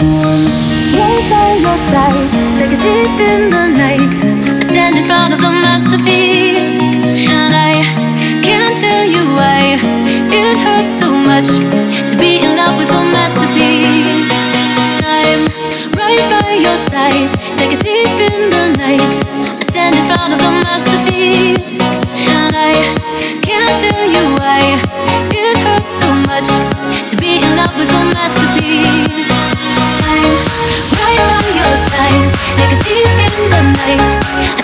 Right by your side, deep in the night. Of the masterpiece, and I can't tell you why it hurts so much to be in love with masterpiece. I'm right by your side, in the night. Of masterpiece, and I can't tell you why it hurts so much to be in love with a masterpiece. night